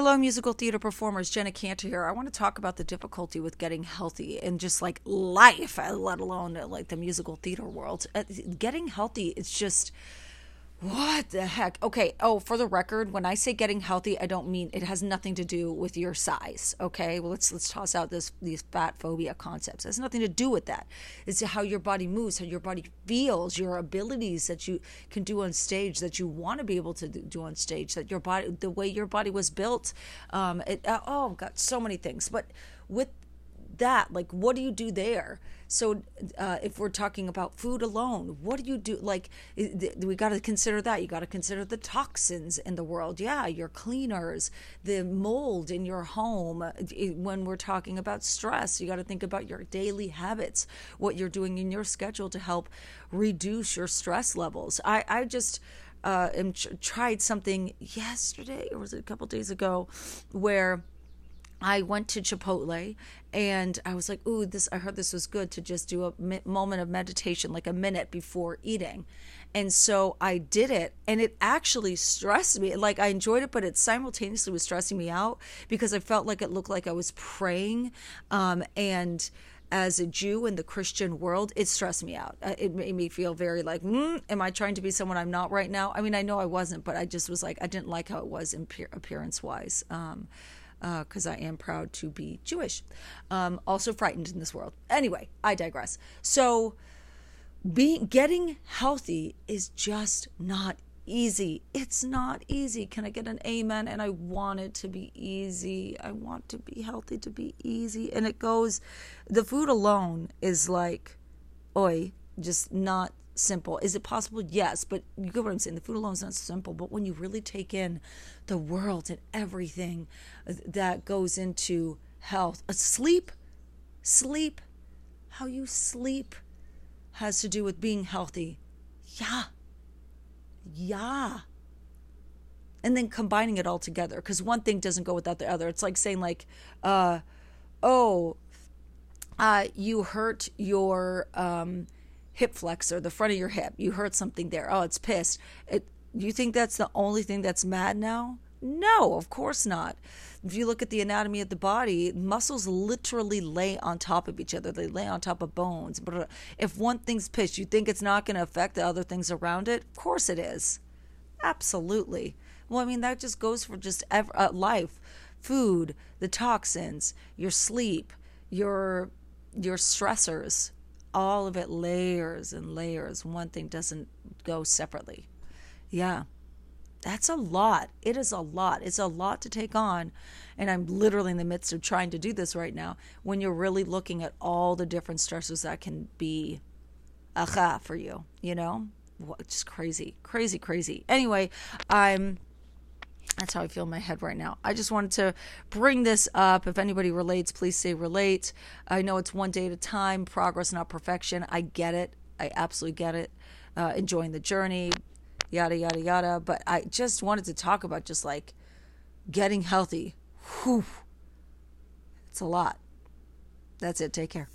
Hello, musical theater performers. Jenna Cantor here. I want to talk about the difficulty with getting healthy and just like life, let alone like the musical theater world. Uh, getting healthy, it's just what the heck? Okay. Oh, for the record, when I say getting healthy, I don't mean it has nothing to do with your size. Okay. Well, let's let's toss out this these fat phobia concepts. It has nothing to do with that. It's how your body moves, how your body feels, your abilities that you can do on stage, that you want to be able to do on stage, that your body, the way your body was built. Um, it, oh, got so many things. But with that, like, what do you do there? So, uh, if we're talking about food alone, what do you do? Like, we got to consider that. You got to consider the toxins in the world. Yeah, your cleaners, the mold in your home. When we're talking about stress, you got to think about your daily habits, what you're doing in your schedule to help reduce your stress levels. I, I just, uh, tried something yesterday, or was it a couple days ago, where I went to Chipotle and I was like, "Ooh, this! I heard this was good to just do a mi- moment of meditation, like a minute before eating." And so I did it, and it actually stressed me. Like I enjoyed it, but it simultaneously was stressing me out because I felt like it looked like I was praying, um, and as a Jew in the Christian world, it stressed me out. Uh, it made me feel very like, mm, am I trying to be someone I'm not right now? I mean, I know I wasn't, but I just was like, I didn't like how it was appearance wise. Um, because uh, I am proud to be Jewish. Um, also frightened in this world. Anyway, I digress. So, being getting healthy is just not easy. It's not easy. Can I get an amen? And I want it to be easy. I want to be healthy to be easy. And it goes, the food alone is like, oi, just not simple. Is it possible? Yes, but you get what I'm saying. The food alone is not simple. But when you really take in the world and everything that goes into health, uh, sleep, sleep, how you sleep has to do with being healthy. Yeah. Yeah. And then combining it all together because one thing doesn't go without the other. It's like saying, like, uh, oh, uh, you hurt your um, hip flexor, the front of your hip. You hurt something there. Oh, it's pissed. It, you think that's the only thing that's mad now? No, of course not. If you look at the anatomy of the body, muscles literally lay on top of each other. They lay on top of bones. But if one thing's pissed, you think it's not going to affect the other things around it? Of course it is. Absolutely. Well, I mean, that just goes for just ever, uh, life food, the toxins, your sleep, your your stressors, all of it layers and layers. One thing doesn't go separately. Yeah. That's a lot. It is a lot. It's a lot to take on. And I'm literally in the midst of trying to do this right now when you're really looking at all the different stressors that can be aha for you, you know? Just crazy, crazy, crazy. Anyway, I'm that's how I feel in my head right now. I just wanted to bring this up. If anybody relates, please say relate. I know it's one day at a time, progress, not perfection. I get it. I absolutely get it. Uh, enjoying the journey, yada, yada, yada. But I just wanted to talk about just like getting healthy. Whew. It's a lot. That's it. Take care.